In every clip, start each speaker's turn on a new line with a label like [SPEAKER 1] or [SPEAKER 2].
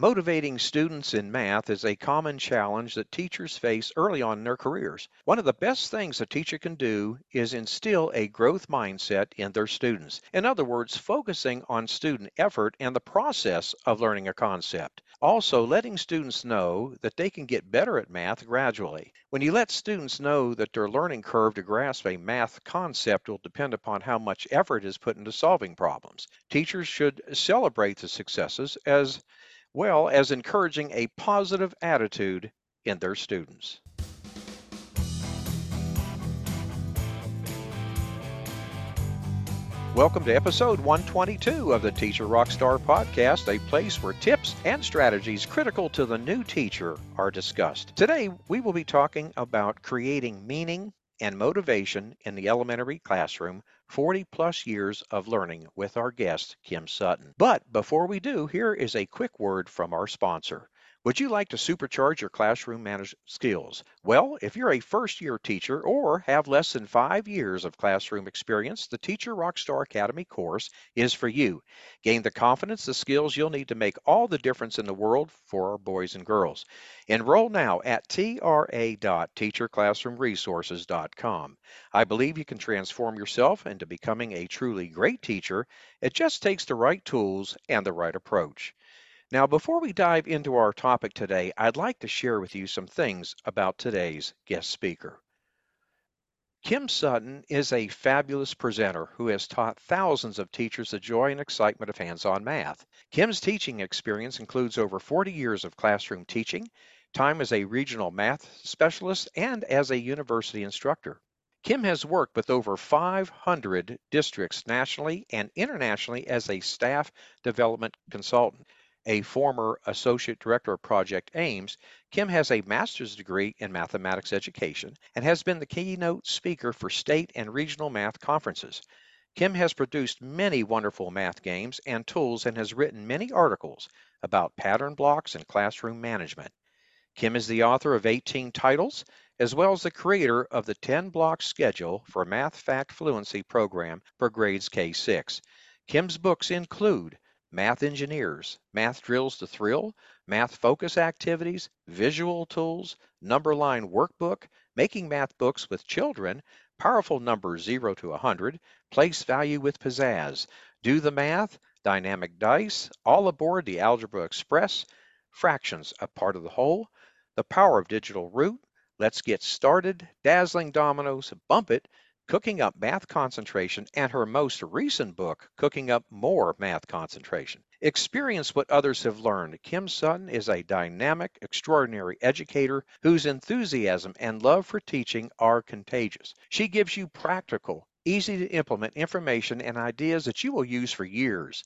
[SPEAKER 1] Motivating students in math is a common challenge that teachers face early on in their careers. One of the best things a teacher can do is instill a growth mindset in their students. In other words, focusing on student effort and the process of learning a concept. Also, letting students know that they can get better at math gradually. When you let students know that their learning curve to grasp a math concept will depend upon how much effort is put into solving problems, teachers should celebrate the successes as well as encouraging a positive attitude in their students. Welcome to episode 122 of the Teacher Rockstar podcast, a place where tips and strategies critical to the new teacher are discussed. Today, we will be talking about creating meaning and motivation in the elementary classroom 40 plus years of learning with our guest, Kim Sutton. But before we do, here is a quick word from our sponsor. Would you like to supercharge your classroom management skills? Well, if you're a first year teacher or have less than five years of classroom experience, the Teacher Rockstar Academy course is for you. Gain the confidence, the skills you'll need to make all the difference in the world for our boys and girls. Enroll now at tra.teacherclassroomresources.com. I believe you can transform yourself into becoming a truly great teacher. It just takes the right tools and the right approach. Now, before we dive into our topic today, I'd like to share with you some things about today's guest speaker. Kim Sutton is a fabulous presenter who has taught thousands of teachers the joy and excitement of hands on math. Kim's teaching experience includes over 40 years of classroom teaching, time as a regional math specialist, and as a university instructor. Kim has worked with over 500 districts nationally and internationally as a staff development consultant a former associate director of Project AIMS, Kim has a master's degree in mathematics education and has been the keynote speaker for state and regional math conferences. Kim has produced many wonderful math games and tools and has written many articles about pattern blocks and classroom management. Kim is the author of 18 titles, as well as the creator of the 10 block schedule for Math Fact Fluency program for grades K 6. Kim's books include math engineers, math drills to thrill, math focus activities, visual tools, number line workbook, making math books with children, powerful numbers 0 to 100, place value with pizzazz, do the math, dynamic dice, all aboard the Algebra Express, fractions a part of the whole, the power of digital root, let's get started, dazzling dominoes, bump it, Cooking Up Math Concentration, and her most recent book, Cooking Up More Math Concentration. Experience what others have learned. Kim Sutton is a dynamic, extraordinary educator whose enthusiasm and love for teaching are contagious. She gives you practical, easy to implement information and ideas that you will use for years.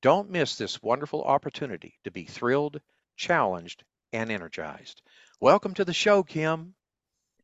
[SPEAKER 1] Don't miss this wonderful opportunity to be thrilled, challenged, and energized. Welcome to the show, Kim.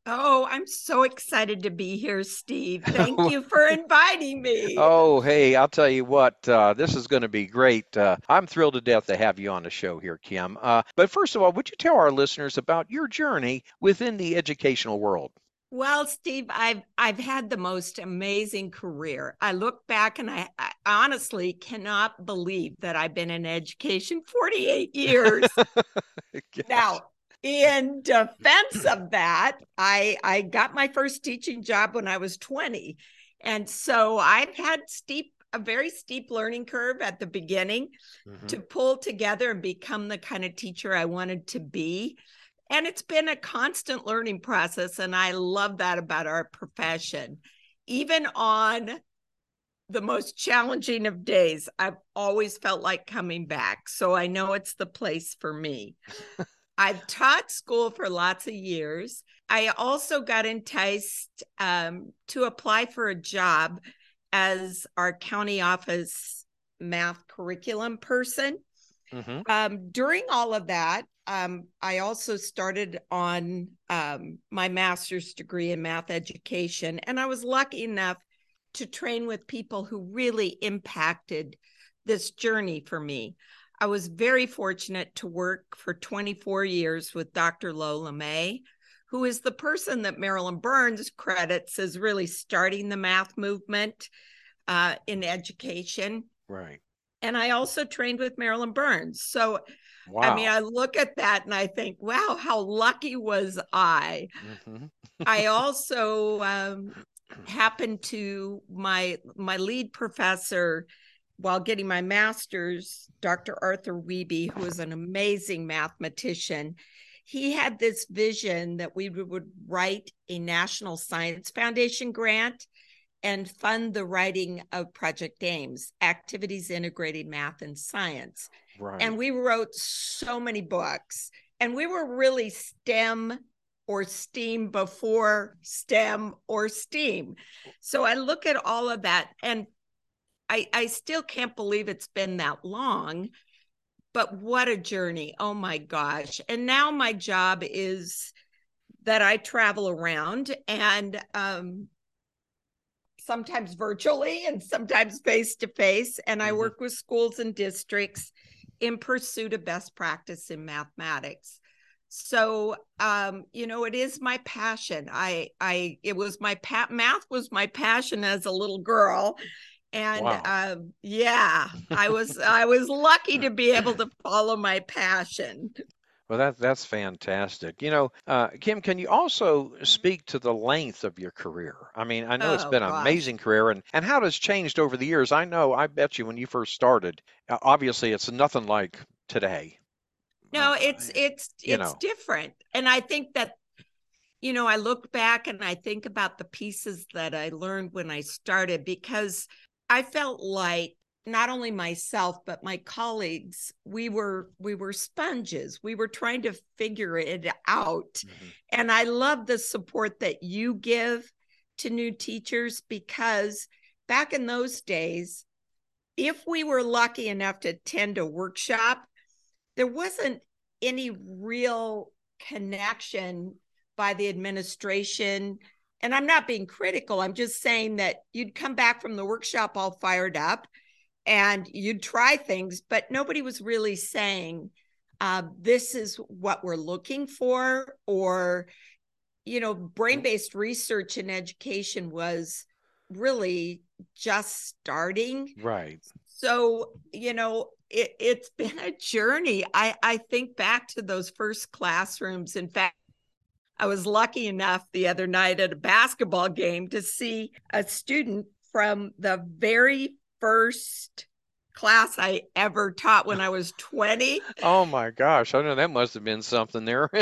[SPEAKER 2] Oh, I'm so excited to be here, Steve. Thank you for inviting me.
[SPEAKER 1] Oh, hey, I'll tell you what, uh, this is going to be great. Uh, I'm thrilled to death to have you on the show here, Kim. Uh, but first of all, would you tell our listeners about your journey within the educational world?
[SPEAKER 2] Well, Steve, I've I've had the most amazing career. I look back and I, I honestly cannot believe that I've been in education 48 years. now, in defense of that, I I got my first teaching job when I was 20. And so I've had steep a very steep learning curve at the beginning mm-hmm. to pull together and become the kind of teacher I wanted to be. And it's been a constant learning process and I love that about our profession. Even on the most challenging of days, I've always felt like coming back. So I know it's the place for me. I've taught school for lots of years. I also got enticed um, to apply for a job as our county office math curriculum person. Mm-hmm. Um, during all of that, um, I also started on um, my master's degree in math education, and I was lucky enough to train with people who really impacted this journey for me. I was very fortunate to work for 24 years with Dr. Lola May, who is the person that Marilyn Burns credits as really starting the math movement uh, in education.
[SPEAKER 1] Right.
[SPEAKER 2] And I also trained with Marilyn Burns. So,
[SPEAKER 1] Wow.
[SPEAKER 2] I mean, I look at that and I think, wow, how lucky was I?
[SPEAKER 1] Mhm.
[SPEAKER 2] I also um, happened to my my lead professor while getting my master's, Dr. Arthur Wiebe, who is an amazing mathematician. He had this vision that we would write a National Science Foundation grant and fund the writing of Project AIMS, Activities Integrating Math and Science.
[SPEAKER 1] Right.
[SPEAKER 2] And we wrote so many books, and we were really STEM or STEAM before STEM or STEAM. So I look at all of that, and I, I still can't believe it's been that long. But what a journey. Oh my gosh. And now my job is that I travel around and um, sometimes virtually and sometimes face to face. And I
[SPEAKER 1] Mhm.
[SPEAKER 2] work with schools and districts in pursuit of best practice in mathematics. So, um, you know, it is my passion. I, I, it was my pa- math was my passion as a little girl, and
[SPEAKER 1] Wow.
[SPEAKER 2] um, yeah, I was, I was lucky to be able to follow my passion.
[SPEAKER 1] Well, that that's fantastic. You know, uh, Kim, can you also speak to the length of your career? I mean, I know it's been an
[SPEAKER 2] gosh.
[SPEAKER 1] amazing career, and and how it has changed over the years. I know, I bet you when you first started, obviously it's nothing like today.
[SPEAKER 2] No,
[SPEAKER 1] Uh,
[SPEAKER 2] it's it's it's
[SPEAKER 1] know.
[SPEAKER 2] different. And I think that you know, I look back and I think about the pieces that I learned when I started because I felt like not only myself but my colleagues we were we were sponges. We were trying to figure it out.
[SPEAKER 1] Mhm.
[SPEAKER 2] And I love the support that you give to new teachers because back in those days if we were lucky enough to attend a workshop there wasn't any real connection by the administration. And I'm not being critical. I'm just saying that you'd come back from the workshop all fired up and you'd try things, but nobody was really saying, uh, this is what we're looking for, or, you know, brain based research in education was really just starting.
[SPEAKER 1] Right.
[SPEAKER 2] So, you know, it, it's been a journey. I, I think back to those first classrooms. In fact, I was lucky enough the other night at a basketball game to see a student from the very first class I ever taught when I was 20.
[SPEAKER 1] Oh my gosh, I know that must have been something there.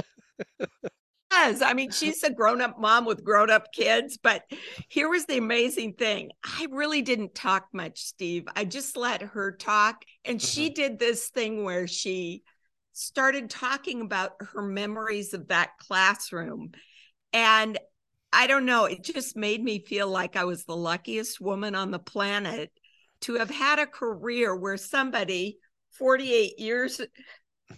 [SPEAKER 2] was. I mean, she's a grown up mom with grown up kids. But here was the amazing thing I really didn't talk much, Steve. I just let her talk. And she mm-hmm. did this thing where she started talking about her memories of that classroom. And I don't know, it just made me feel like I was the luckiest woman on the planet to have had a career where somebody 48 years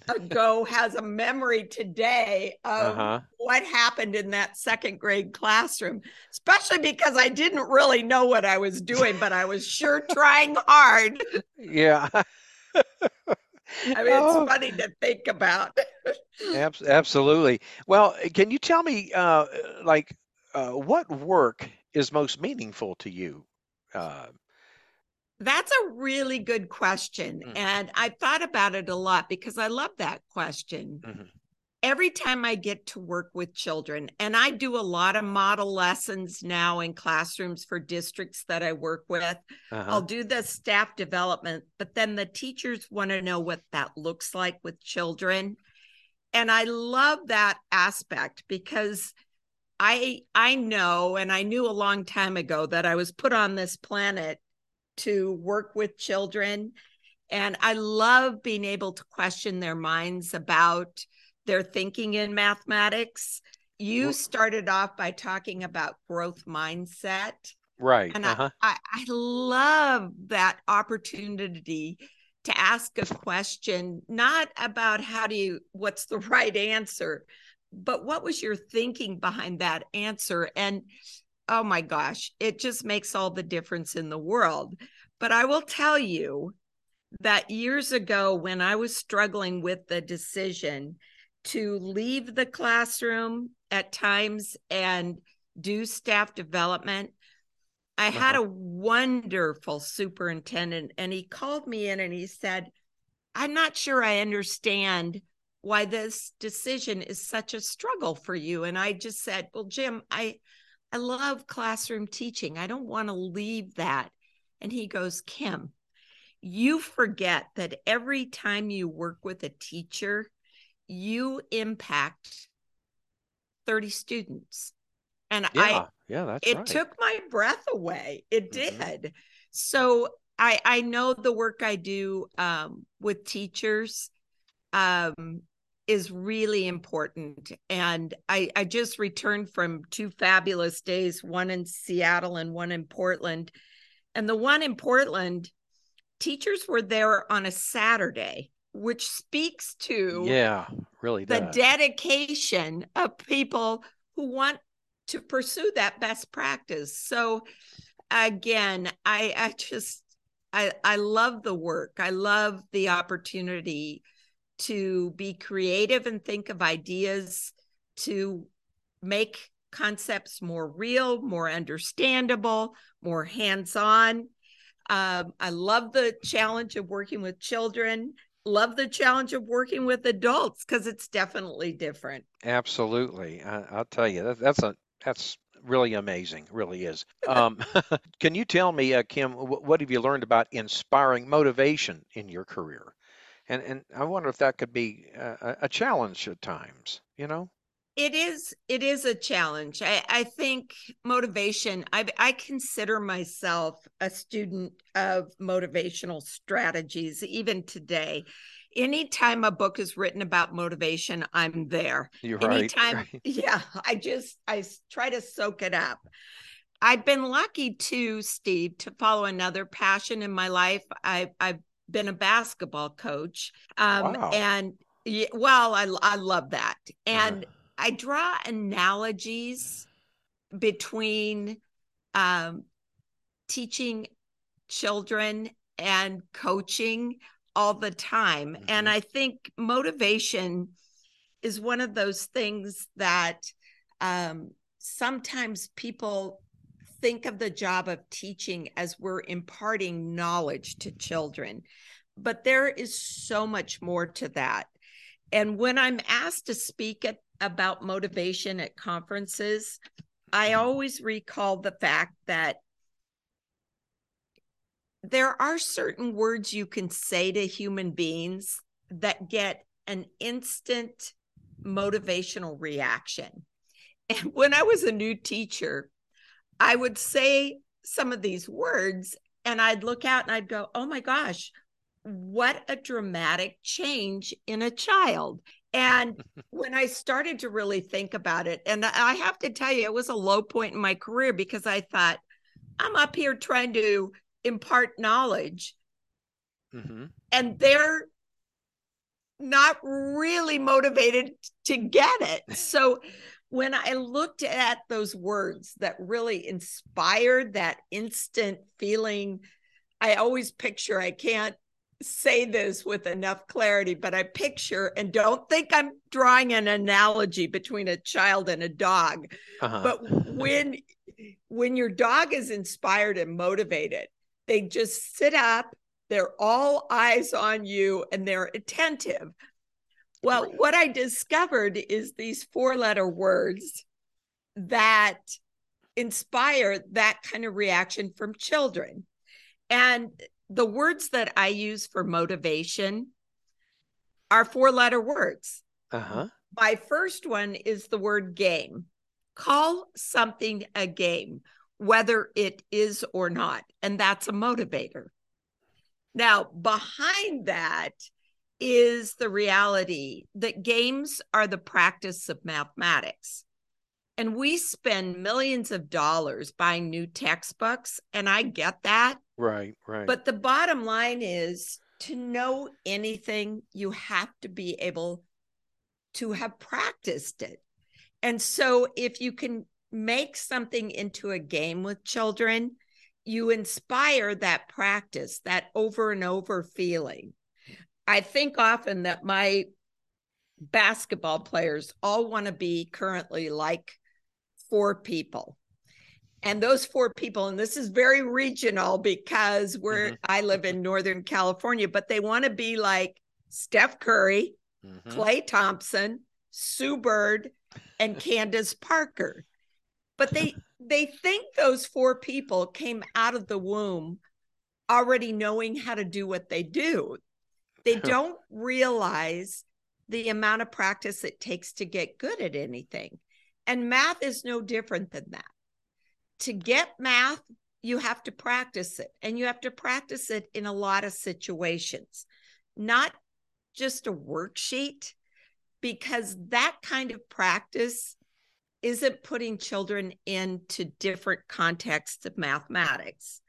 [SPEAKER 2] ago has a memory today of
[SPEAKER 1] Uh-huh.
[SPEAKER 2] what happened in that second grade classroom, especially because I didn't really know what I was doing, but I was sure trying hard.
[SPEAKER 1] Yeah.
[SPEAKER 2] I mean, it's
[SPEAKER 1] Oh,
[SPEAKER 2] funny to think about.
[SPEAKER 1] absolutely. Well, can you tell me, uh, like, uh, what work is most meaningful to you? Uh,
[SPEAKER 2] That's a really good question.
[SPEAKER 1] Mhm.
[SPEAKER 2] And I thought about it a lot because I love that question.
[SPEAKER 1] Mhm.
[SPEAKER 2] Every time I get to work with children, and I do a lot of model lessons now in classrooms for districts that I work with,
[SPEAKER 1] uh-huh.
[SPEAKER 2] I'll do the staff development, but then the teachers want to know what that looks like with children. And I love that aspect because I I know and I knew a long time ago that I was put on this planet to work with children and I love being able to question their minds about their thinking in mathematics. You started off by talking about growth mindset
[SPEAKER 1] Right.
[SPEAKER 2] and
[SPEAKER 1] Uh-huh.
[SPEAKER 2] I, I I love that opportunity to ask a question, not about how do you what's the right answer, but what was your thinking behind that answer? And oh my gosh, it just makes all the difference in the world. But I will tell you that years ago, when I was struggling with the decision to leave the classroom at times and do staff development, I uh-huh. had a wonderful superintendent, and he called me in and he said, I'm not sure I understand why this decision is such a struggle for you. And I just said, Well, Jim, I I love classroom teaching. I don't want to leave that. And he goes, Kim, you forget that every time you work with a teacher, you impact 30 students. And
[SPEAKER 1] yeah,
[SPEAKER 2] I
[SPEAKER 1] yeah, that's
[SPEAKER 2] it
[SPEAKER 1] right.
[SPEAKER 2] took my breath away. It mm-hmm. did. So I I know the work I do um, with teachers um, is really important. And I I just returned from two fabulous days, one in Seattle and one in Portland. And the one in Portland, teachers were there on a Saturday, which speaks to
[SPEAKER 1] yeah, really
[SPEAKER 2] the
[SPEAKER 1] does.
[SPEAKER 2] dedication of people who want to pursue that best practice. So again, I I just I I love the work. I love the opportunity to be creative and think of ideas to make concepts more real, more understandable, more hands-on. Um, I love the challenge of working with children. Love the challenge of working with adults because it's definitely different.
[SPEAKER 1] Absolutely, I, will tell you that, that's a that's really amazing. Really is. Um, can you tell me, uh, Kim, what have you learned about inspiring motivation in your career? And and I wonder if that could be a, a challenge at times. You know
[SPEAKER 2] it is it is a challenge i i think motivation i i consider myself a student of motivational strategies even today anytime a book is written about motivation, I'm there.
[SPEAKER 1] You're
[SPEAKER 2] anytime,
[SPEAKER 1] right.
[SPEAKER 2] yeah, I just I try to soak it up. I've been lucky too, Steve, to follow another passion in my life. I, I've been a basketball coach, um, wow. and well, I I love that, and uh. I draw analogies between um, teaching children and coaching all the time. Mm-hmm. And I think motivation is one of those things that um, sometimes people think of the job of teaching as we're imparting knowledge to children. But there is so much more to that. And when I'm asked to speak at, about motivation at conferences, I mm-hmm. always recall the fact that there are certain words you can say to human beings that get an instant motivational reaction. And when I was a new teacher, I would say some of these words and I'd look out and I'd go, oh my gosh, what a dramatic change in a child. And when I started to really think about it, and I have to tell you, it was a low point in my career because I thought, I'm up here trying to impart knowledge mm-hmm. and they're not really motivated to get it so when i looked at those words that really inspired that instant feeling i always picture i can't say this with enough clarity but i picture and don't think i'm drawing an analogy between a child and a dog uh-huh. but when when your dog is inspired and motivated they just sit up, they're all eyes on you, and they're attentive. Well, what I discovered is these four letter words that inspire that kind of reaction from children. And the words that I use for motivation are four letter words. Uh-huh. My first one is the word game. Call something a game whether it is or not. And that's a motivator. Now, behind that is the reality that games are the practice of mathematics. And we spend millions of dollars buying new textbooks, and I get that.
[SPEAKER 1] Right, right.
[SPEAKER 2] But the bottom line is to know anything, you have to be able to have practiced it. And so if you can make something into a game with children, you inspire that practice, that over and over feeling. I think often that my basketball players all want to be currently like four people. And those four people, and this is very regional because we're
[SPEAKER 1] Mhm.
[SPEAKER 2] I live in Northern California, but they want to be like Steph Curry,
[SPEAKER 1] Mhm.
[SPEAKER 2] Klay Thompson, Sue Bird, and Candace Parker. But they they think those four people came out of the womb already knowing how to do what they do. They don't realize the amount of practice it takes to get good at anything. And math is no different than that. To get math, you have to practice it, and you have to practice it in a lot of situations, not just a worksheet, because that kind of practice isn't putting children into different contexts of mathematics.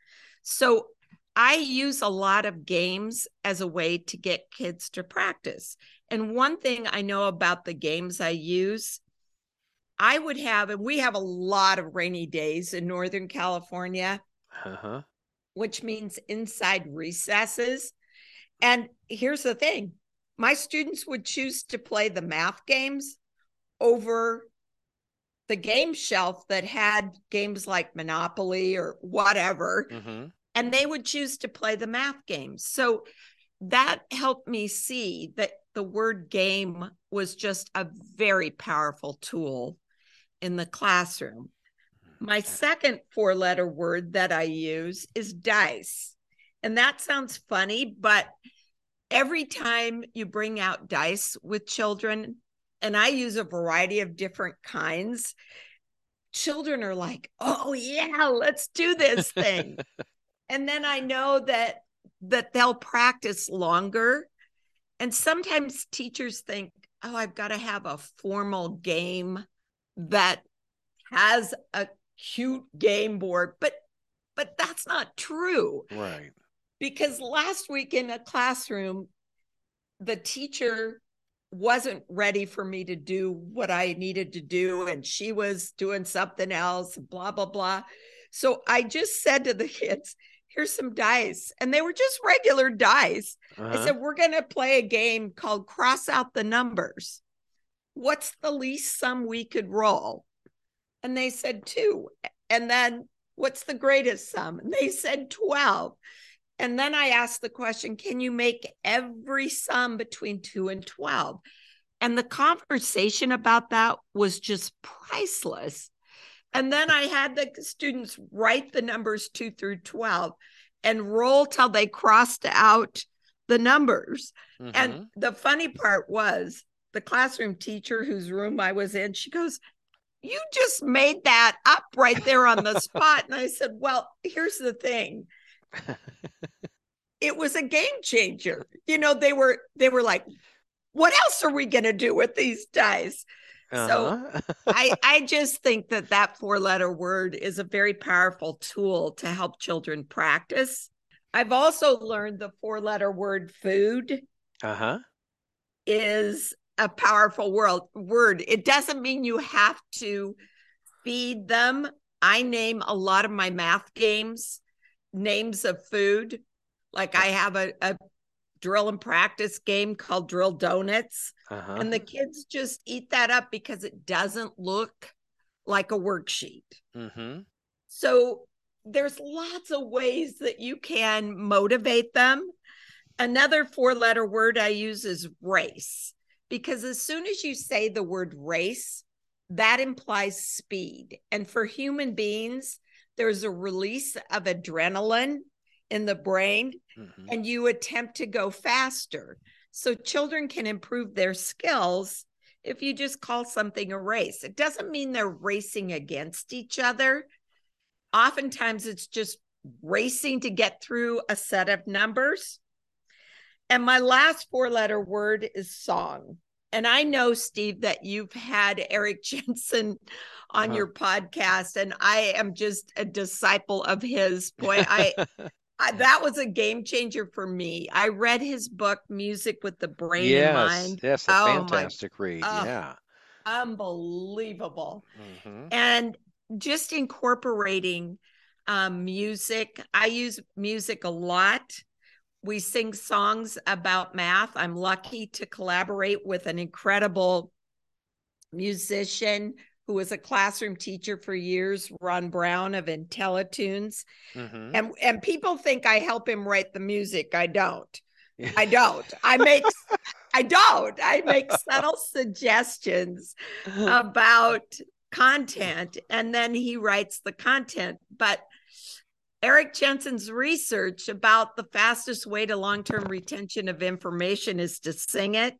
[SPEAKER 2] So I use a lot of games as a way to get kids to practice. And one thing I know about the games I use, I would have, and we have a lot of rainy days in Northern California,
[SPEAKER 1] Uh-huh.
[SPEAKER 2] which means inside recesses. And here's the thing my students would choose to play the math games over the game shelf that had games like Monopoly or whatever
[SPEAKER 1] Mhm.
[SPEAKER 2] and they would choose to play the math games. So that helped me see that the word game was just a very powerful tool in the classroom. Hmm, My second four letter word that I use is dice. And that sounds funny, but every time you bring out dice with children, and I use a variety of different kinds, children are like, oh, yeah, let's do this thing and then i know that that they'll practice longer and sometimes teachers think oh i've got to have a formal game that has a cute game board but but that's not true.
[SPEAKER 1] Right.
[SPEAKER 2] because last week in a classroom the teacher wasn't ready for me to do what i needed to do and she was doing something else blah blah blah. So i just said to the kids here's some dice. And they were just regular dice.
[SPEAKER 1] Uh-huh.
[SPEAKER 2] i said we're going to play a game called cross out the numbers what's the least sum we could roll and they said two and then what's the greatest sum and they said 12 and then I asked the question, can you make every sum between two and 12? And the conversation about that was just priceless. And then I had the students write the numbers two through 12 and roll till they crossed out the numbers.
[SPEAKER 1] Mhm.
[SPEAKER 2] And the funny part was the classroom teacher whose room I was in, she goes, You just made that up right there on the spot. And I said, Well, here's the thing it was a game changer. You know, they were they were like, what else are we going to do with these dice? So
[SPEAKER 1] Uh-huh.
[SPEAKER 2] I I just think that that four letter word is a very powerful tool to help children practice. I've also learned the four letter word food
[SPEAKER 1] uh-huh.
[SPEAKER 2] is a powerful world word. It doesn't mean you have to feed them. I name a lot of my math games names of food. Like I have a, a drill and practice game called Drill Donuts,
[SPEAKER 1] Uh-huh.
[SPEAKER 2] and the kids just eat that up because it doesn't look like a worksheet.
[SPEAKER 1] mm-hmm.
[SPEAKER 2] So there's lots of ways that you can motivate them. Another four letter word I use is race, because as soon as you say the word race, that implies speed. And for human beings, there's a release of adrenaline in the brain,
[SPEAKER 1] Mm-hmm.
[SPEAKER 2] and you attempt to go faster. So children can improve their skills if you just call something a race. It doesn't mean they're racing against each other. Oftentimes it's just racing to get through a set of numbers. And my last four letter word is song. And I know, Steve, that you've had Eric Jensen on
[SPEAKER 1] Uh-huh.
[SPEAKER 2] your podcast, and I am just a disciple of his. Boy, I I, that was a game changer for me. I read his book, Music with the Brain
[SPEAKER 1] yes,
[SPEAKER 2] in Mind.
[SPEAKER 1] yes, a
[SPEAKER 2] Oh, my-
[SPEAKER 1] fantastic read.
[SPEAKER 2] oh.
[SPEAKER 1] yeah.
[SPEAKER 2] Unbelievable.
[SPEAKER 1] hmm
[SPEAKER 2] And just incorporating um, music. I use music a lot. We sing songs about math. I'm lucky to collaborate with an incredible musician, who was a classroom teacher for years, Ron Brown of Intellitunes. Mm-hmm. And and people think I help him write the music. I don't. I don't. I make I don't. I make subtle suggestions about content and then he writes the content. But Eric Jensen's research about the fastest way to long-term retention of information is to sing it.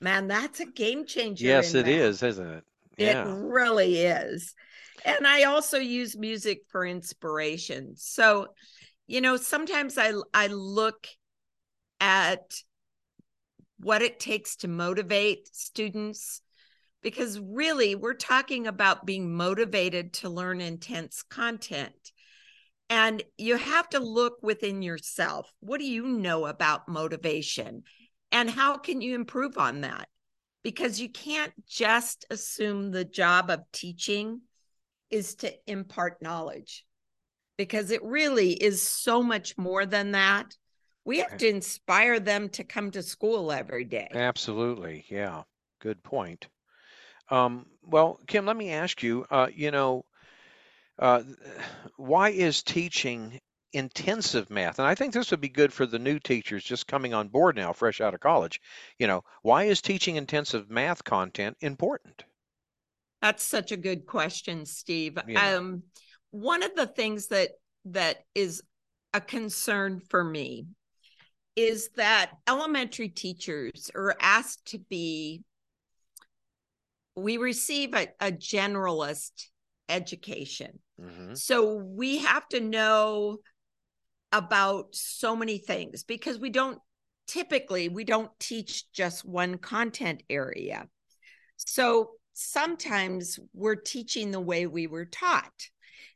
[SPEAKER 2] Man, that's a game changer.
[SPEAKER 1] Yes, it is, isn't it?
[SPEAKER 2] Yeah. It really is. And I also use music for inspiration. So, you know, sometimes I I look at what it takes to motivate students because really we're talking about being motivated to learn intense content. And you have to look within yourself. What do you know about motivation? And how can you improve on that? Because you can't just assume the job of teaching is to impart knowledge, because it really is so much more than that. We have to inspire them to come to school every day.
[SPEAKER 1] Absolutely. Yeah. Good point. Um, well, Kim, let me ask you, uh, you know, uh, why is teaching intensive math? And I think this would be good for the new teachers just coming on board now, fresh out of college. You know, why is teaching intensive math content important?
[SPEAKER 2] That's such a good question, Steve. Yeah. Um, one of the things that that is a concern for me is that elementary teachers are asked to be we receive a, a generalist education. Mm-hmm. So we have to know about so many things because we don't typically we don't teach just one content area. So sometimes we're teaching the way we were taught.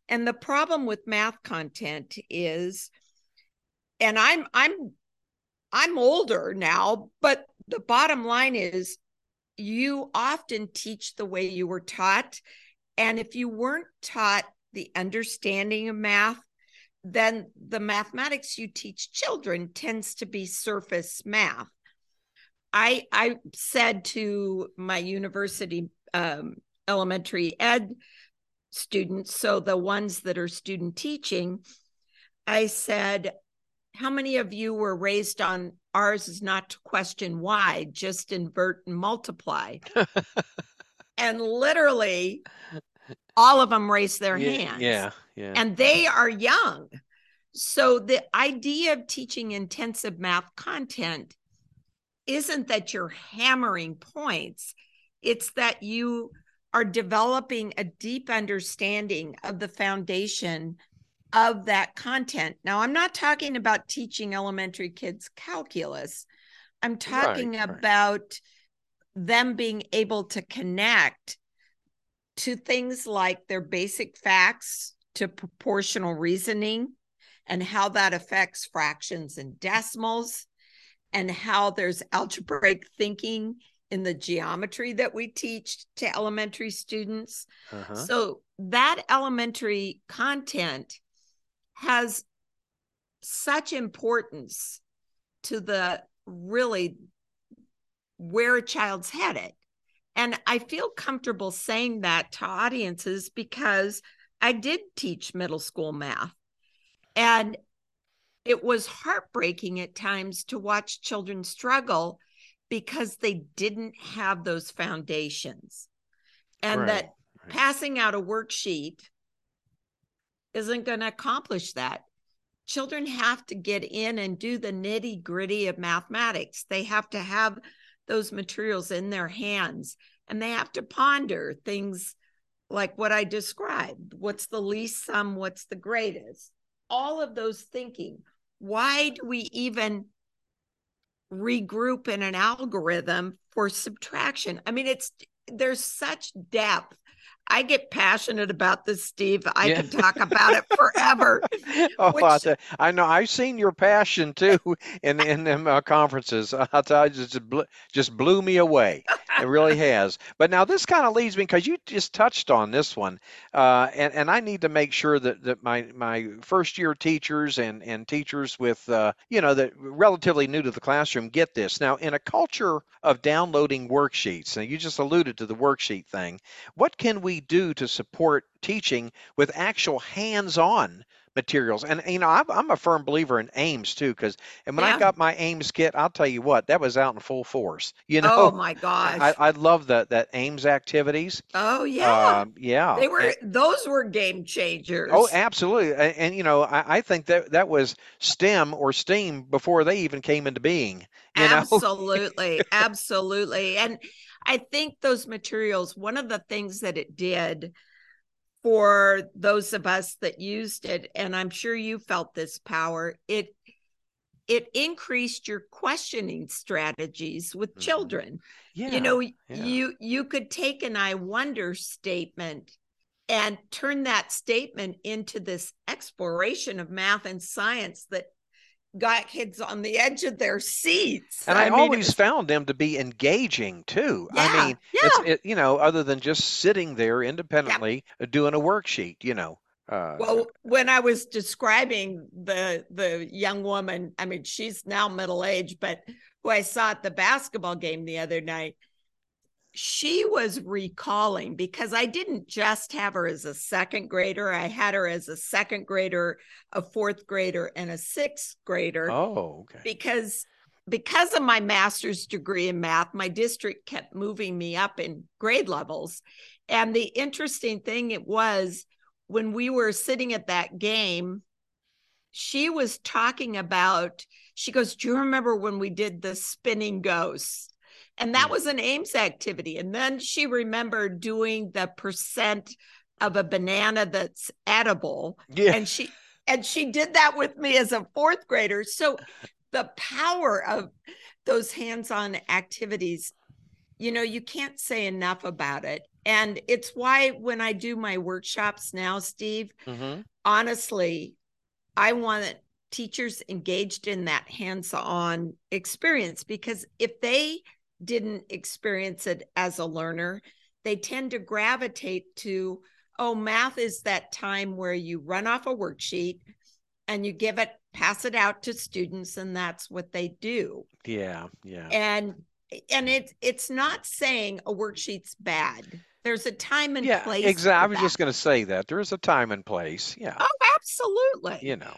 [SPEAKER 2] And the problem with math content is and I'm I'm I'm older now, but the bottom line is you often teach the way you were taught. And if you weren't taught the understanding of math, then the mathematics you teach children tends to be surface math. I I said to my university um, elementary ed students, so the ones that are student teaching, I said, how many of you were raised on ours is not to question why, just invert and multiply? and literally, all of them raise their
[SPEAKER 1] yeah,
[SPEAKER 2] hands.
[SPEAKER 1] Yeah, yeah.
[SPEAKER 2] And they are young. So the idea of teaching intensive math content isn't that you're hammering points, it's that you are developing a deep understanding of the foundation of that content. Now, I'm not talking about teaching elementary kids calculus. I'm talking right, about right. them being able to connect to things like their basic facts to proportional reasoning and how that affects fractions and decimals and how there's algebraic thinking in the geometry that we teach to elementary students. Uh-huh. So that elementary content has such importance to the really where a child's headed. And I feel comfortable saying that to audiences because I did teach middle school math. And it was heartbreaking at times to watch children struggle because they didn't have those foundations. And right, that right. passing out a worksheet isn't going to accomplish that. Children have to get in and do the nitty gritty of mathematics. They have to have those materials in their hands and they have to ponder things like what I described what's the least sum, what's the greatest, all of those thinking. Why do we even regroup in an algorithm for subtraction? I mean, it's there's such depth I get passionate about this, Steve. I yeah. can talk about it forever.
[SPEAKER 1] oh, which... I know. I've seen your passion too in in them uh, conferences. I tell you, just blew, just blew me away. it really has. But now this kind of leads me because you just touched on this one, uh, and and I need to make sure that that my my first year teachers and and teachers with uh, you know that relatively new to the classroom get this. Now, in a culture of downloading worksheets, and you just alluded to the worksheet thing, what can we do to support teaching with actual hands-on materials. And you know, I'm, I'm a firm believer in AIMS too, because and when
[SPEAKER 2] Yeah.
[SPEAKER 1] I got my AIMS kit, I'll tell you what, that was out in full force. You know, Oh
[SPEAKER 2] my gosh.
[SPEAKER 1] I, I love that that AIMS activities.
[SPEAKER 2] oh yeah.
[SPEAKER 1] Um, yeah.
[SPEAKER 2] they were
[SPEAKER 1] And-
[SPEAKER 2] those were game changers.
[SPEAKER 1] Oh, absolutely. And, and you know, I, I think that that was STEM or STEAM before they even came into being. You know.
[SPEAKER 2] absolutely absolutely and i think those materials one of the things that it did for those of us that used it and i'm sure you felt this power it it increased your questioning strategies with
[SPEAKER 1] Mhm.
[SPEAKER 2] children
[SPEAKER 1] Yeah.
[SPEAKER 2] you know
[SPEAKER 1] yeah.
[SPEAKER 2] you you could take an i wonder statement and turn that statement into this exploration of math and science that got kids on the edge of their seats
[SPEAKER 1] And I,
[SPEAKER 2] mean,
[SPEAKER 1] always found them to be engaging too. I mean,
[SPEAKER 2] yeah.
[SPEAKER 1] it's it, you know, other than just sitting there independently uh, doing a worksheet, you know. Uh,
[SPEAKER 2] well when i was describing the the young woman i mean she's now middle aged but who i saw at the basketball game the other night she was recalling because i didn't just have her as a second grader i had her as a second grader a fourth grader and a sixth grader
[SPEAKER 1] oh, okay.
[SPEAKER 2] because because of my master's degree in math my district kept moving me up in grade levels and the interesting thing it was when we were sitting at that game she was talking about she goes do you remember when we did the spinning ghosts and that was an AIMS activity. And then she remembered doing the percent of a banana that's edible.
[SPEAKER 1] Yeah.
[SPEAKER 2] and she and she did that with me as a fourth grader. So the power of those hands-on activities you know you can't say enough about it. And it's why when i do my workshops now steve
[SPEAKER 1] hmm
[SPEAKER 2] honestly i want teachers engaged in that hands-on experience because if they didn't experience it as a learner they tend to gravitate to oh math is that time where you run off a worksheet and you give it pass it out to students and that's what they do
[SPEAKER 1] Yeah. Yeah.
[SPEAKER 2] and and it's it's not saying a worksheet's bad there's a time and
[SPEAKER 1] yeah.
[SPEAKER 2] place
[SPEAKER 1] Exactly. I was
[SPEAKER 2] that.
[SPEAKER 1] just going to say that there is a time and place. Yeah.
[SPEAKER 2] oh absolutely
[SPEAKER 1] You know.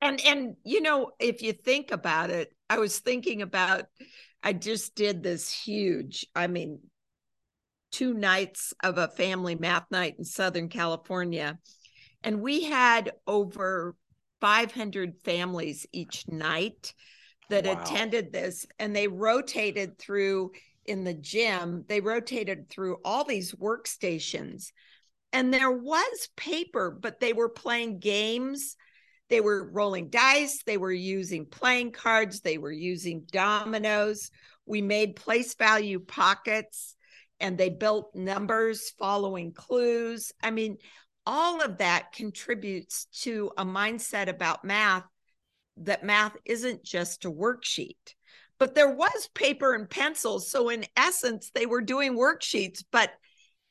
[SPEAKER 2] and and you know if you think about it i was thinking about i just did this huge i mean two nights of a family math night in southern california and we had over 500 families each night that
[SPEAKER 1] Wow.
[SPEAKER 2] attended this and they rotated through in the gym they rotated through all these workstations and there was paper but they were playing games they were rolling dice they were using playing cards they were using dominoes. We made place value pockets and they built numbers following clues. I mean all of that contributes to a mindset about math that math isn't just a worksheet. But there was paper and pencils so in essence they were doing worksheets but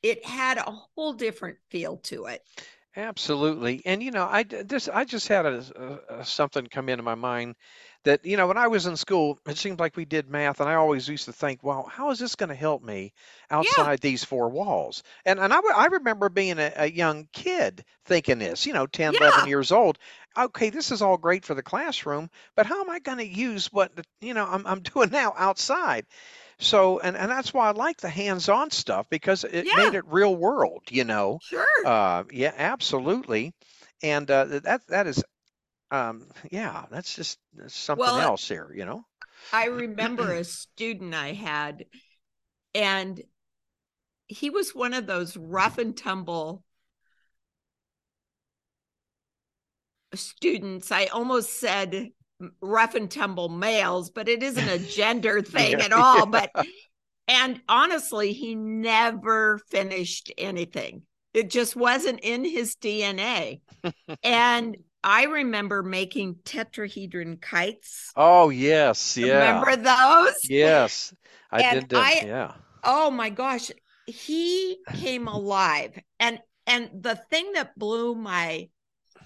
[SPEAKER 2] it had a whole different feel to it
[SPEAKER 1] Absolutely. And you know, I d- this I just had a, a, a something come into my mind that you know when I was in school, it seemed like we did math, and I always used to think, well, how is this going to help me outside these four walls? And and I, w- I remember being a, a young kid thinking this, you know, 10, 11
[SPEAKER 2] Yeah.
[SPEAKER 1] years old. Okay, this is all great for the classroom, but how am I going to use what the- you know I'm I'm doing now outside? So and and that's why I like the hands-on stuff because it
[SPEAKER 2] Yeah.
[SPEAKER 1] made it real world, you know.
[SPEAKER 2] sure
[SPEAKER 1] Uh, yeah, absolutely. And uh, that that is, um, yeah, that's just that's something
[SPEAKER 2] Well,
[SPEAKER 1] else here, you know.
[SPEAKER 2] I remember a student I had, and he was one of those rough and tumble students. I almost said rough and tumble males, but it isn't a gender thing
[SPEAKER 1] Yeah,
[SPEAKER 2] at all. But, and honestly, he never finished anything, it just wasn't in his DNA. and I remember making tetrahedron kites.
[SPEAKER 1] Oh yes, yeah,
[SPEAKER 2] Remember those?
[SPEAKER 1] yes, I
[SPEAKER 2] And
[SPEAKER 1] did. them,
[SPEAKER 2] I-
[SPEAKER 1] yeah,
[SPEAKER 2] Oh my gosh, he came alive. And and the thing that blew my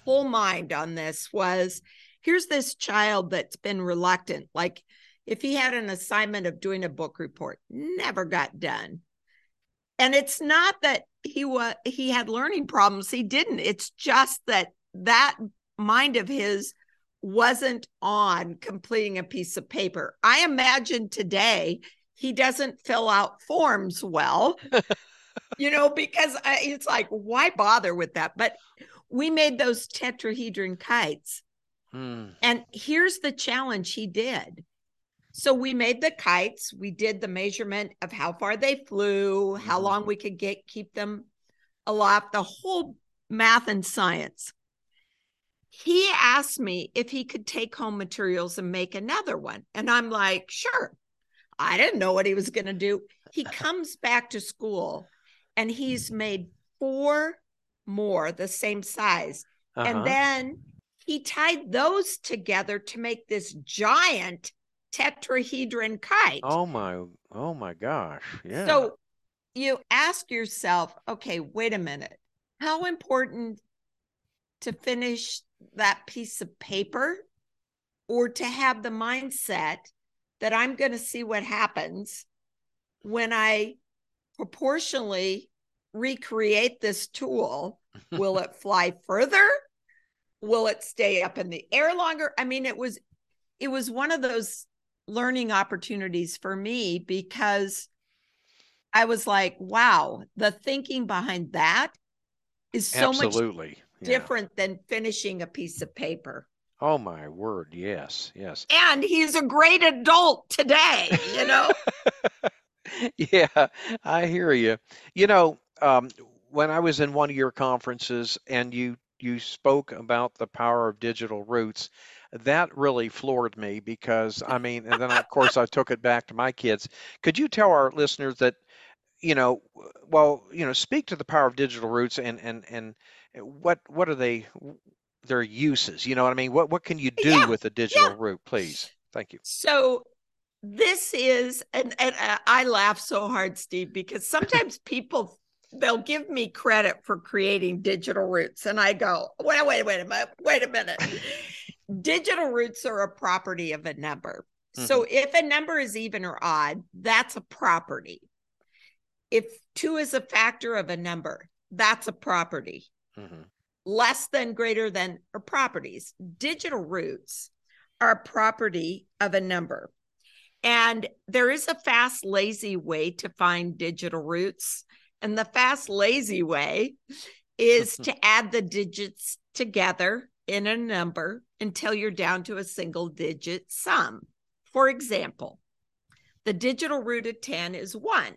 [SPEAKER 2] whole mind on this was here's this child that's been reluctant. Like if he had an assignment of doing a book report, never got done. And it's not that he was he had learning problems, he didn't. It's just that that mind of his wasn't on completing a piece of paper. I imagine today he doesn't fill out forms well. you know, because I, it's like, why bother with that? But we made those tetrahedron kites. Hmm. And here's the challenge he did. So we made the kites, we did the measurement of how far they flew, how mm-hmm. long we could get keep them aloft, the whole math and science. He asked me if he could take home materials and make another one. And I'm like, sure. I didn't know what he was going to do. He comes back to school and he's made four more the same size. Uh-huh. And then he tied those together to make this giant tetrahedron kite.
[SPEAKER 1] Oh my, oh my gosh. Yeah.
[SPEAKER 2] So you ask yourself, okay, wait a minute. How important to finish that piece of paper or to have the mindset that I'm going to see what happens when I proportionally recreate this tool, will it fly further? Will it stay up in the air longer? I mean, it was it was one of those learning opportunities for me because I was like, wow, the thinking behind that is so
[SPEAKER 1] Absolutely.
[SPEAKER 2] much different yeah. than finishing a piece of paper.
[SPEAKER 1] Oh my word, yes, yes.
[SPEAKER 2] And he's a great adult today, you know.
[SPEAKER 1] yeah, I hear you. You know, um, when I was in one of your conferences and you you spoke about the power of digital roots, that really floored me because I mean, and then of course I took it back to my kids. Could you tell our listeners that, you know, well, you know, speak to the power of digital roots and and and what what are they their uses? You know what I mean? What what can you do yeah, with a digital yeah. root, please? Thank you.
[SPEAKER 2] So this is and, and uh, I laugh so hard, Steve, because sometimes people they'll give me credit for creating digital roots, and I go, wait, wait, wait a minute, wait a minute. digital roots are a property of a number. Mm-hmm. So if a number is even or odd, that's a property. If two is a factor of a number, that's a property. Mm-hmm less than, greater than, or properties. Digital roots are a property of a number. And there is a fast, lazy way to find digital roots. And the fast, lazy way is mm-hmm. to add the digits together in a number until you're down to a single digit sum. For example, the digital root of 10 is 1.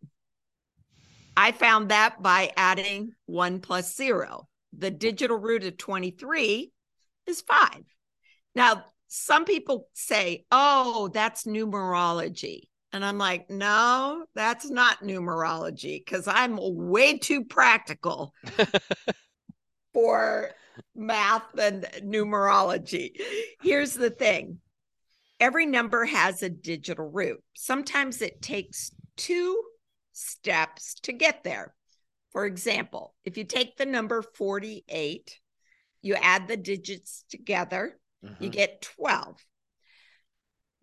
[SPEAKER 2] I found that by adding 1 plus 0 the digital root of 23 is five. Now, some people say, oh, that's numerology. And I'm like, no, that's not numerology because I'm way too practical for math and numerology. Here's the thing every number has a digital root. Sometimes it takes two steps to get there. For example, if you take the number 48, you add the digits together, mm-hmm. you get 12.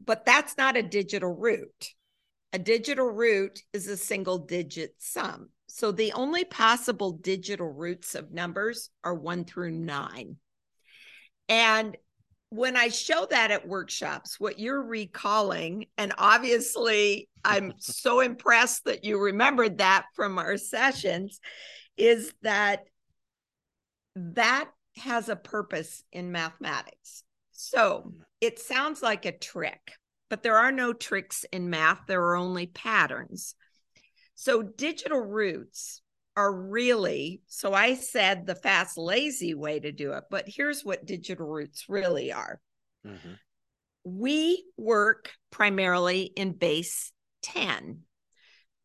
[SPEAKER 2] But that's not a digital root. A digital root is a single digit sum. So the only possible digital roots of numbers are one through nine. And when I show that at workshops, what you're recalling, and obviously I'm so impressed that you remembered that from our sessions, is that that has a purpose in mathematics. So mm. it sounds like a trick, but there are no tricks in math, there are only patterns. So digital roots are really so I said the fast lazy way to do it, but here's what digital roots really are. Mm-hmm. We work primarily in base 10.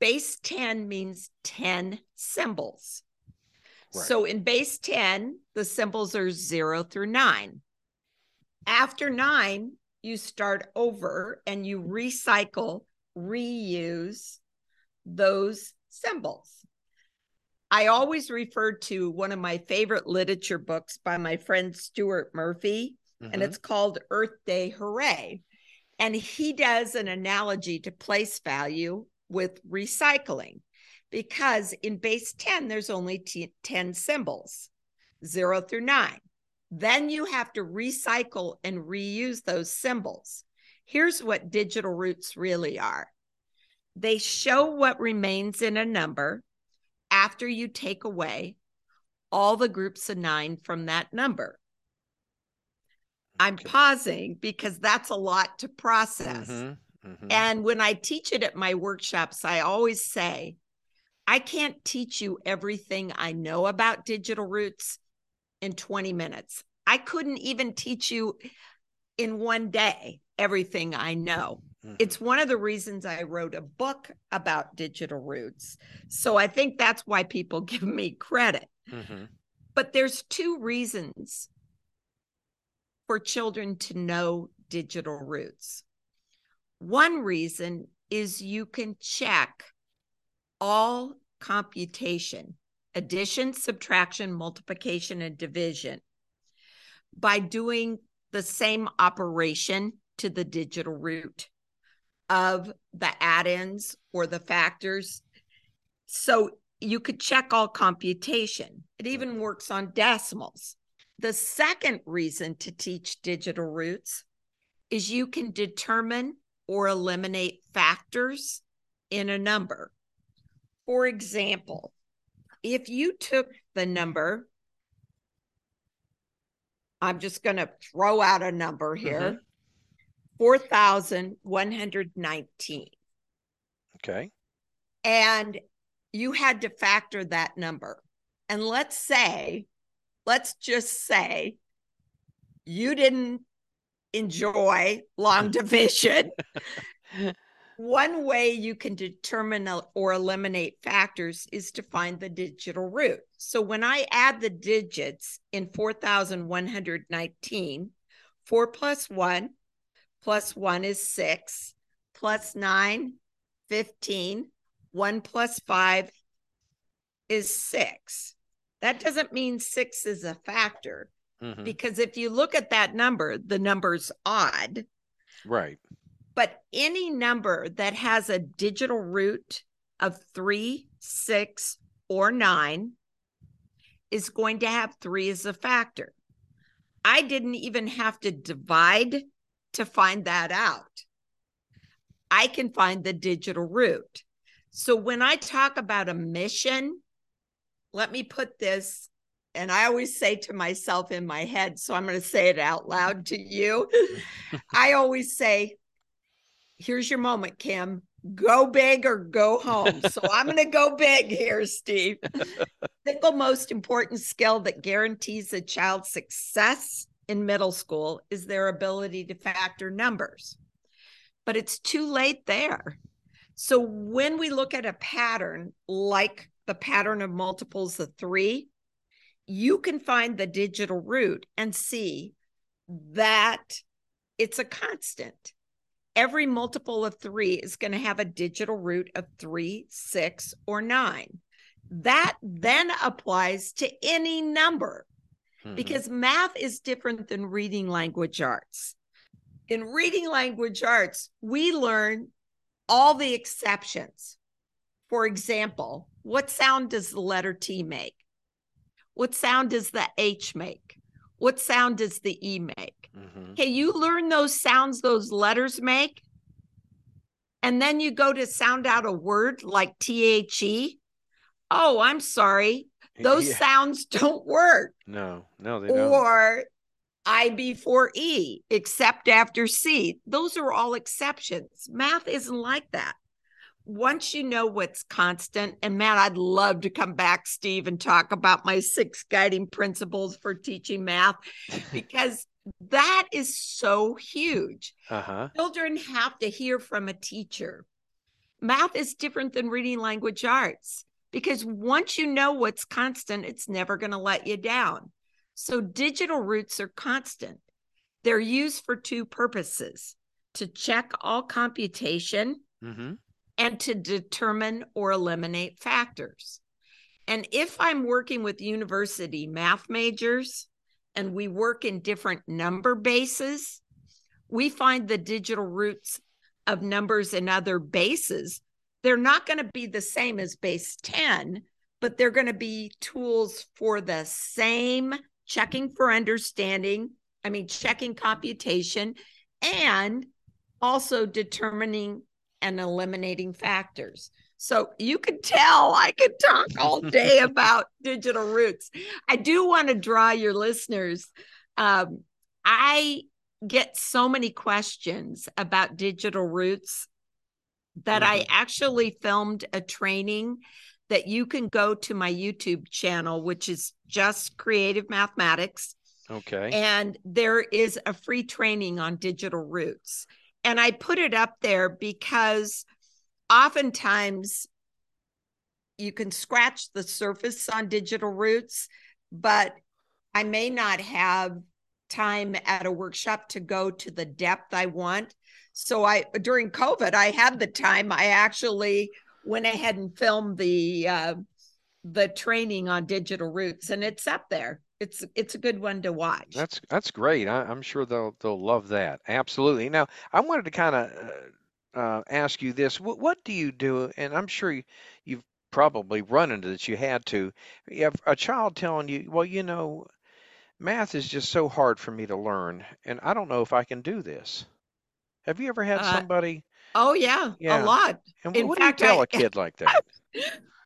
[SPEAKER 2] Base 10 means 10 symbols. Right. So in base 10, the symbols are 0 through 9. After 9, you start over and you recycle, reuse those symbols. I always refer to one of my favorite literature books by my friend Stuart Murphy, mm-hmm. and it's called Earth Day Hooray. And he does an analogy to place value with recycling because in base 10, there's only t- 10 symbols, zero through nine. Then you have to recycle and reuse those symbols. Here's what digital roots really are they show what remains in a number after you take away all the groups of nine from that number. I'm pausing because that's a lot to process. Mm-hmm, mm-hmm. And when I teach it at my workshops, I always say, I can't teach you everything I know about digital roots in 20 minutes. I couldn't even teach you in one day everything I know. Mm-hmm. It's one of the reasons I wrote a book about digital roots. So I think that's why people give me credit. Mm-hmm. But there's two reasons for children to know digital roots. One reason is you can check all computation, addition, subtraction, multiplication, and division by doing the same operation to the digital root of the addends or the factors. So you could check all computation. It even works on decimals. The second reason to teach digital roots is you can determine or eliminate factors in a number. For example, if you took the number, I'm just going to throw out a number here mm-hmm. 4,119.
[SPEAKER 1] Okay.
[SPEAKER 2] And you had to factor that number. And let's say let's just say you didn't enjoy long division. One way you can determine or eliminate factors is to find the digital root. So when I add the digits in 4,119, 4 plus 1 plus 1 is 6, plus 9, 15, 1 plus 5 is 6. That doesn't mean six is a factor mm-hmm. because if you look at that number, the number's odd.
[SPEAKER 1] Right.
[SPEAKER 2] But any number that has a digital root of three, six, or nine is going to have three as a factor. I didn't even have to divide to find that out. I can find the digital root. So when I talk about a mission, let me put this and I always say to myself in my head, so I'm going to say it out loud to you. I always say, here's your moment, Kim. Go big or go home. So I'm going to go big here, Steve. Single most important skill that guarantees a child's success in middle school is their ability to factor numbers. But it's too late there. So when we look at a pattern like the pattern of multiples of three, you can find the digital root and see that it's a constant. Every multiple of three is going to have a digital root of three, six, or nine. That then applies to any number mm-hmm. because math is different than reading language arts. In reading language arts, we learn all the exceptions. For example, what sound does the letter T make? What sound does the H make? What sound does the E make? Mm-hmm. Okay, you learn those sounds those letters make. And then you go to sound out a word like T H E. Oh, I'm sorry. Those yeah. sounds don't work.
[SPEAKER 1] No, no, they don't.
[SPEAKER 2] Or I before E, except after C. Those are all exceptions. Math isn't like that once you know what's constant, and man, I'd love to come back, Steve, and talk about my six guiding principles for teaching math because that is so huge. Uh-huh. Children have to hear from a teacher. Math is different than reading language arts because once you know what's constant, it's never going to let you down. So, digital roots are constant. They're used for two purposes to check all computation. Mm-hmm and to determine or eliminate factors. And if I'm working with university math majors and we work in different number bases, we find the digital roots of numbers in other bases. They're not going to be the same as base 10, but they're going to be tools for the same checking for understanding, I mean, checking computation, and also determining and eliminating factors. So you can tell I could talk all day about digital roots. I do want to draw your listeners. Um, I get so many questions about digital roots that mm-hmm. I actually filmed a training that you can go to my YouTube channel, which is just creative mathematics.
[SPEAKER 1] Okay.
[SPEAKER 2] And there is a free training on digital roots. And I put it up there because oftentimes you can scratch the surface on digital roots, but I may not have time at a workshop to go to the depth I want. So I during COVID, I had the time. I actually went ahead and filmed the uh, the training on digital roots, and it's up there. It's it's a good one to watch.
[SPEAKER 1] That's that's great. I, am sure they'll they'll love that. Absolutely. Now I wanted to kind of uh, uh, ask you this: what, what do you do? And I'm sure you, you've probably run into this. You had to. You have a child telling you, "Well, you know, math is just so hard for me to learn, and I don't know if I can do this." Have you ever had uh, somebody
[SPEAKER 2] Oh yeah, yeah. a lot.
[SPEAKER 1] And In what fact, do you tell I, a kid like that?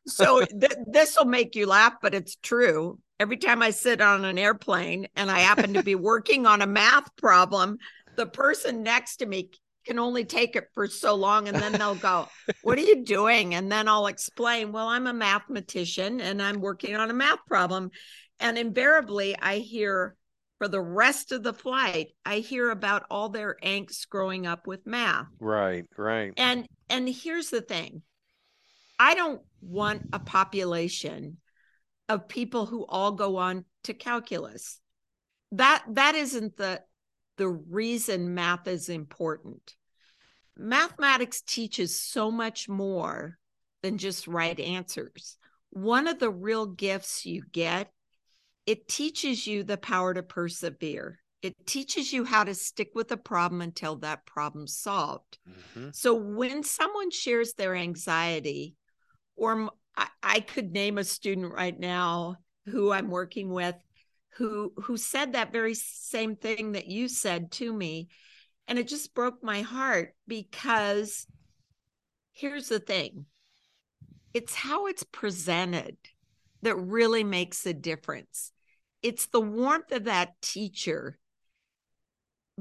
[SPEAKER 2] so th- this will make you laugh, but it's true. Every time I sit on an airplane and I happen to be working on a math problem, the person next to me can only take it for so long and then they'll go, What are you doing? And then I'll explain, Well, I'm a mathematician and I'm working on a math problem. And invariably, I hear, for the rest of the flight i hear about all their angst growing up with math
[SPEAKER 1] right right
[SPEAKER 2] and and here's the thing i don't want a population of people who all go on to calculus that that isn't the the reason math is important mathematics teaches so much more than just right answers one of the real gifts you get it teaches you the power to persevere. It teaches you how to stick with a problem until that problem's solved. Mm-hmm. So when someone shares their anxiety, or I, I could name a student right now who I'm working with who who said that very same thing that you said to me. And it just broke my heart because here's the thing. It's how it's presented that really makes a difference. It's the warmth of that teacher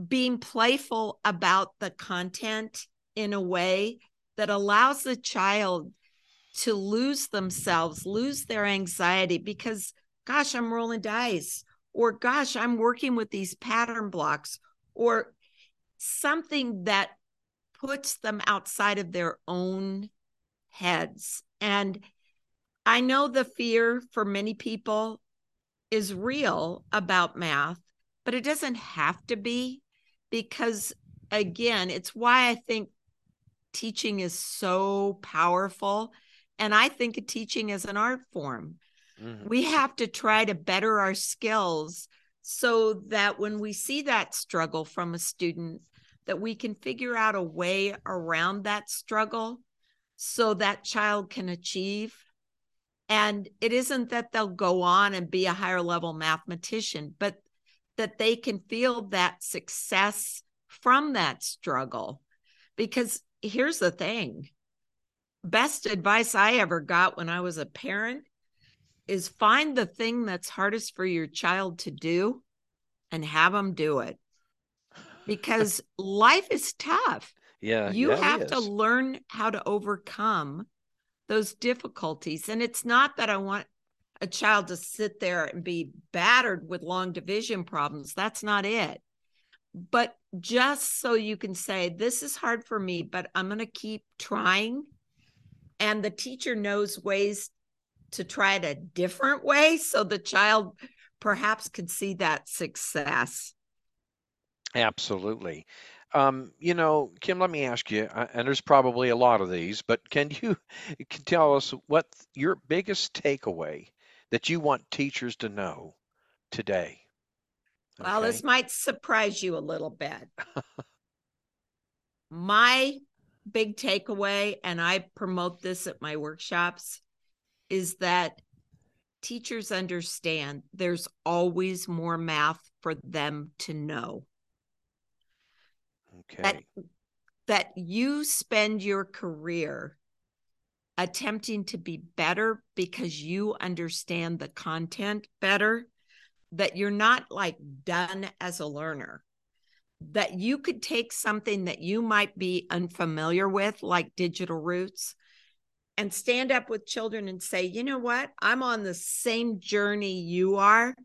[SPEAKER 2] being playful about the content in a way that allows the child to lose themselves, lose their anxiety because, gosh, I'm rolling dice, or gosh, I'm working with these pattern blocks, or something that puts them outside of their own heads. And I know the fear for many people is real about math, but it doesn't have to be because, again, it's why I think teaching is so powerful. And I think teaching as an art form. Mm-hmm. We have to try to better our skills so that when we see that struggle from a student, that we can figure out a way around that struggle so that child can achieve and it isn't that they'll go on and be a higher level mathematician, but that they can feel that success from that struggle. Because here's the thing best advice I ever got when I was a parent is find the thing that's hardest for your child to do and have them do it. Because life is tough.
[SPEAKER 1] Yeah.
[SPEAKER 2] You
[SPEAKER 1] yeah,
[SPEAKER 2] have to learn how to overcome those difficulties. And it's not that I want a child to sit there and be battered with long division problems. That's not it. But just so you can say, this is hard for me, but I'm going to keep trying. And the teacher knows ways to try it a different way so the child perhaps can see that success.
[SPEAKER 1] Absolutely. Um, you know, Kim, let me ask you, uh, and there's probably a lot of these, but can you can tell us what your biggest takeaway that you want teachers to know today?
[SPEAKER 2] Well, this might surprise you a little bit. My big takeaway, and I promote this at my workshops, is that teachers understand there's always more math for them to know.
[SPEAKER 1] Okay.
[SPEAKER 2] That that you spend your career attempting to be better because you understand the content better, that you're not like done as a learner, that you could take something that you might be unfamiliar with, like digital roots, and stand up with children and say, you know what? I'm on the same journey you are.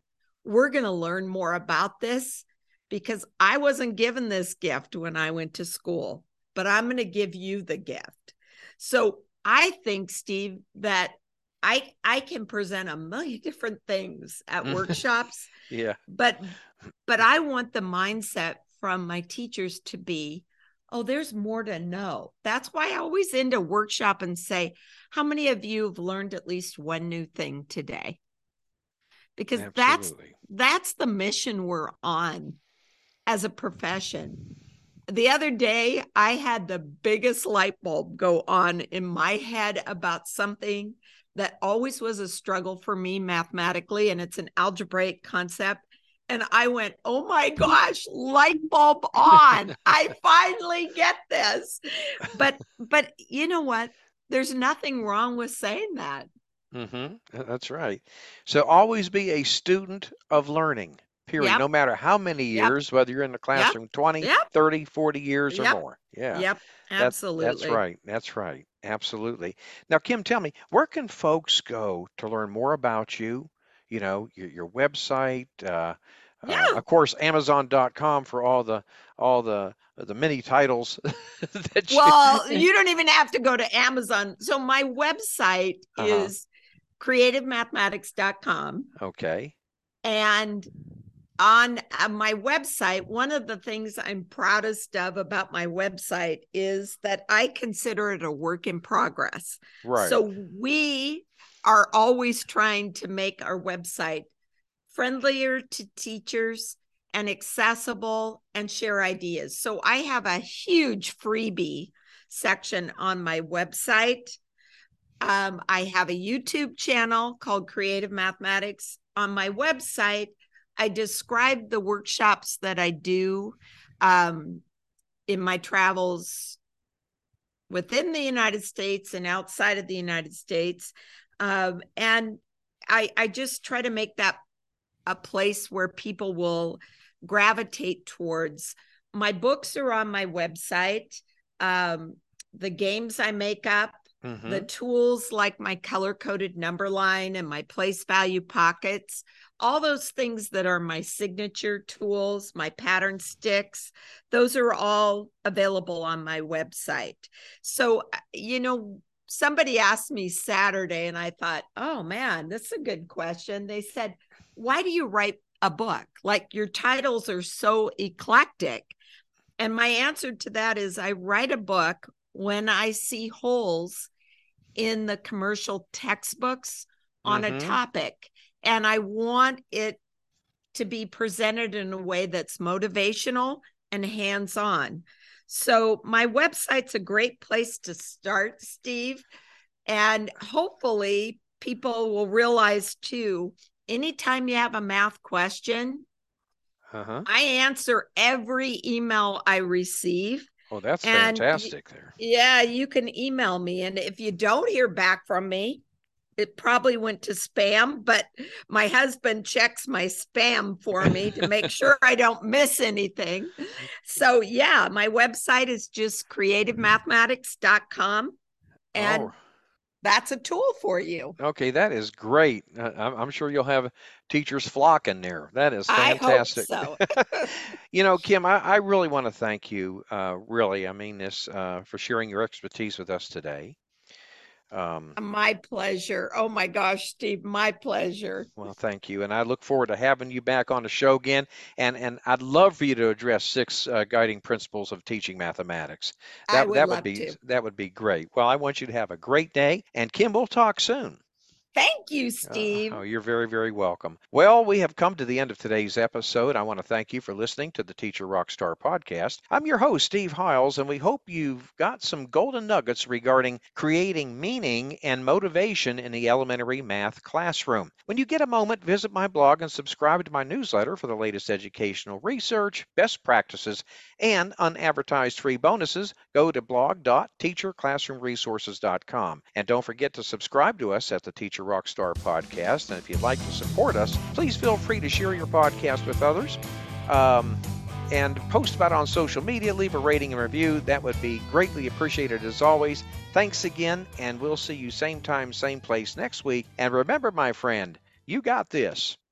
[SPEAKER 2] We're going to learn more about this because I wasn't given this gift when I went to school, but I'm going to give you the gift. So I think, Steve, that I I can present a million different things at workshops,
[SPEAKER 1] Yeah.
[SPEAKER 2] but but I want the mindset from my teachers to be, oh, there's more to know. That's why I always end a workshop and say, how many of you have learned at least one new thing today? Because that's that's the mission we're on as a profession. The other day, I had the biggest light bulb go on in my head about something that always was a struggle for me mathematically, and it's an algebraic concept. And I went, oh my gosh, light bulb on. I finally get this. But but you know what? There's nothing wrong with saying that.
[SPEAKER 1] Mm-hmm. That's right. So always be a student of learning, period.
[SPEAKER 2] Yep.
[SPEAKER 1] No matter how many
[SPEAKER 2] Yep.
[SPEAKER 1] years, whether you're in the classroom 20,
[SPEAKER 2] Yep.
[SPEAKER 1] 30, 40 years or
[SPEAKER 2] Yep.
[SPEAKER 1] more. Yeah.
[SPEAKER 2] Yep.
[SPEAKER 1] That-
[SPEAKER 2] Absolutely.
[SPEAKER 1] that's right. That's right. Absolutely. Now, Kim, tell me, where can folks go to learn more about you? You know, your, your website, uh,
[SPEAKER 2] Yeah.
[SPEAKER 1] uh, of course, Amazon.com for all the all the the many titles that you.
[SPEAKER 2] Well, you don't even have to go to Amazon. So my website
[SPEAKER 1] Uh-huh.
[SPEAKER 2] is creativemathematics.com.
[SPEAKER 1] Okay.
[SPEAKER 2] And on uh, my website, one of the things I'm proudest of about my website is that I consider it a work in progress.
[SPEAKER 1] Right.
[SPEAKER 2] So we are always trying to make our website friendlier to teachers and accessible and share ideas. So I have a huge freebie section on my website. Um, I have a YouTube channel called Creative Mathematics. On my website, I describe the workshops that I do um, in my travels within the United States and outside of the United States. Um, and I, I just try to make that a place where people will gravitate towards. My books are on my website. Um, the games I make up,
[SPEAKER 1] Mhm.
[SPEAKER 2] the tools like my color coded number line and my place value pockets, all those things that are my signature tools, my pattern sticks, those are all available on my website. So, uh, you know, somebody asked me Saturday, and I thought, oh man, this is a good question. They said, why do you write a book? Like your titles are so eclectic. And my answer to that is I write a book when I see holes in the commercial textbooks on
[SPEAKER 1] Mhm.
[SPEAKER 2] a topic. And I want it to be presented in a way that's motivational and hands on. So, my website's a great place to start, Steve. And hopefully, people will realize too anytime you have a math question,
[SPEAKER 1] Uh-huh.
[SPEAKER 2] I answer every email I receive.
[SPEAKER 1] Oh, that's
[SPEAKER 2] And
[SPEAKER 1] fantastic there.
[SPEAKER 2] Yeah, you can email me. And if you don't hear back from me, it probably went to spam, but my husband checks my spam for me to make sure I don't miss anything. So, yeah, my website is just creativemathematics.com. And
[SPEAKER 1] Oh,
[SPEAKER 2] that's a tool for you.
[SPEAKER 1] okay, that is great. Uh, I'm, I'm sure you'll have teachers flocking there. That is
[SPEAKER 2] I hope
[SPEAKER 1] fantastic.
[SPEAKER 2] so.
[SPEAKER 1] You know, Kim, I, I really want to thank you, uh, really, I mean this, uh, for sharing your expertise with us today. Um,
[SPEAKER 2] my pleasure. Oh my gosh, Steve, my pleasure.
[SPEAKER 1] Well, thank you, and I look forward to having you back on the show again. And and I'd love for you to address six uh, guiding principles of teaching mathematics.
[SPEAKER 2] That, I would
[SPEAKER 1] that
[SPEAKER 2] would
[SPEAKER 1] be
[SPEAKER 2] to.
[SPEAKER 1] that would be great. Well, I want you to have a great day, and Kim, we'll talk soon.
[SPEAKER 2] Thank you, Steve.
[SPEAKER 1] Uh, oh, you're very, very welcome. Well, we have come to the end of today's episode. I want to thank you for listening to the Teacher Rockstar podcast. I'm your host, Steve Hiles, and we hope you've got some golden nuggets regarding creating meaning and motivation in the elementary math classroom. When you get a moment, visit my blog and subscribe to my newsletter for the latest educational research, best practices, and unadvertised free bonuses. Go to blog.teacherclassroomresources.com. And don't forget to subscribe to us at the Teacher Rockstar podcast. And if you'd like to support us, please feel free to share your podcast with others. Um, and post about it on social media, leave a rating and review. That would be greatly appreciated as always. Thanks again, and we'll see you same time, same place next week. And remember, my friend, you got this.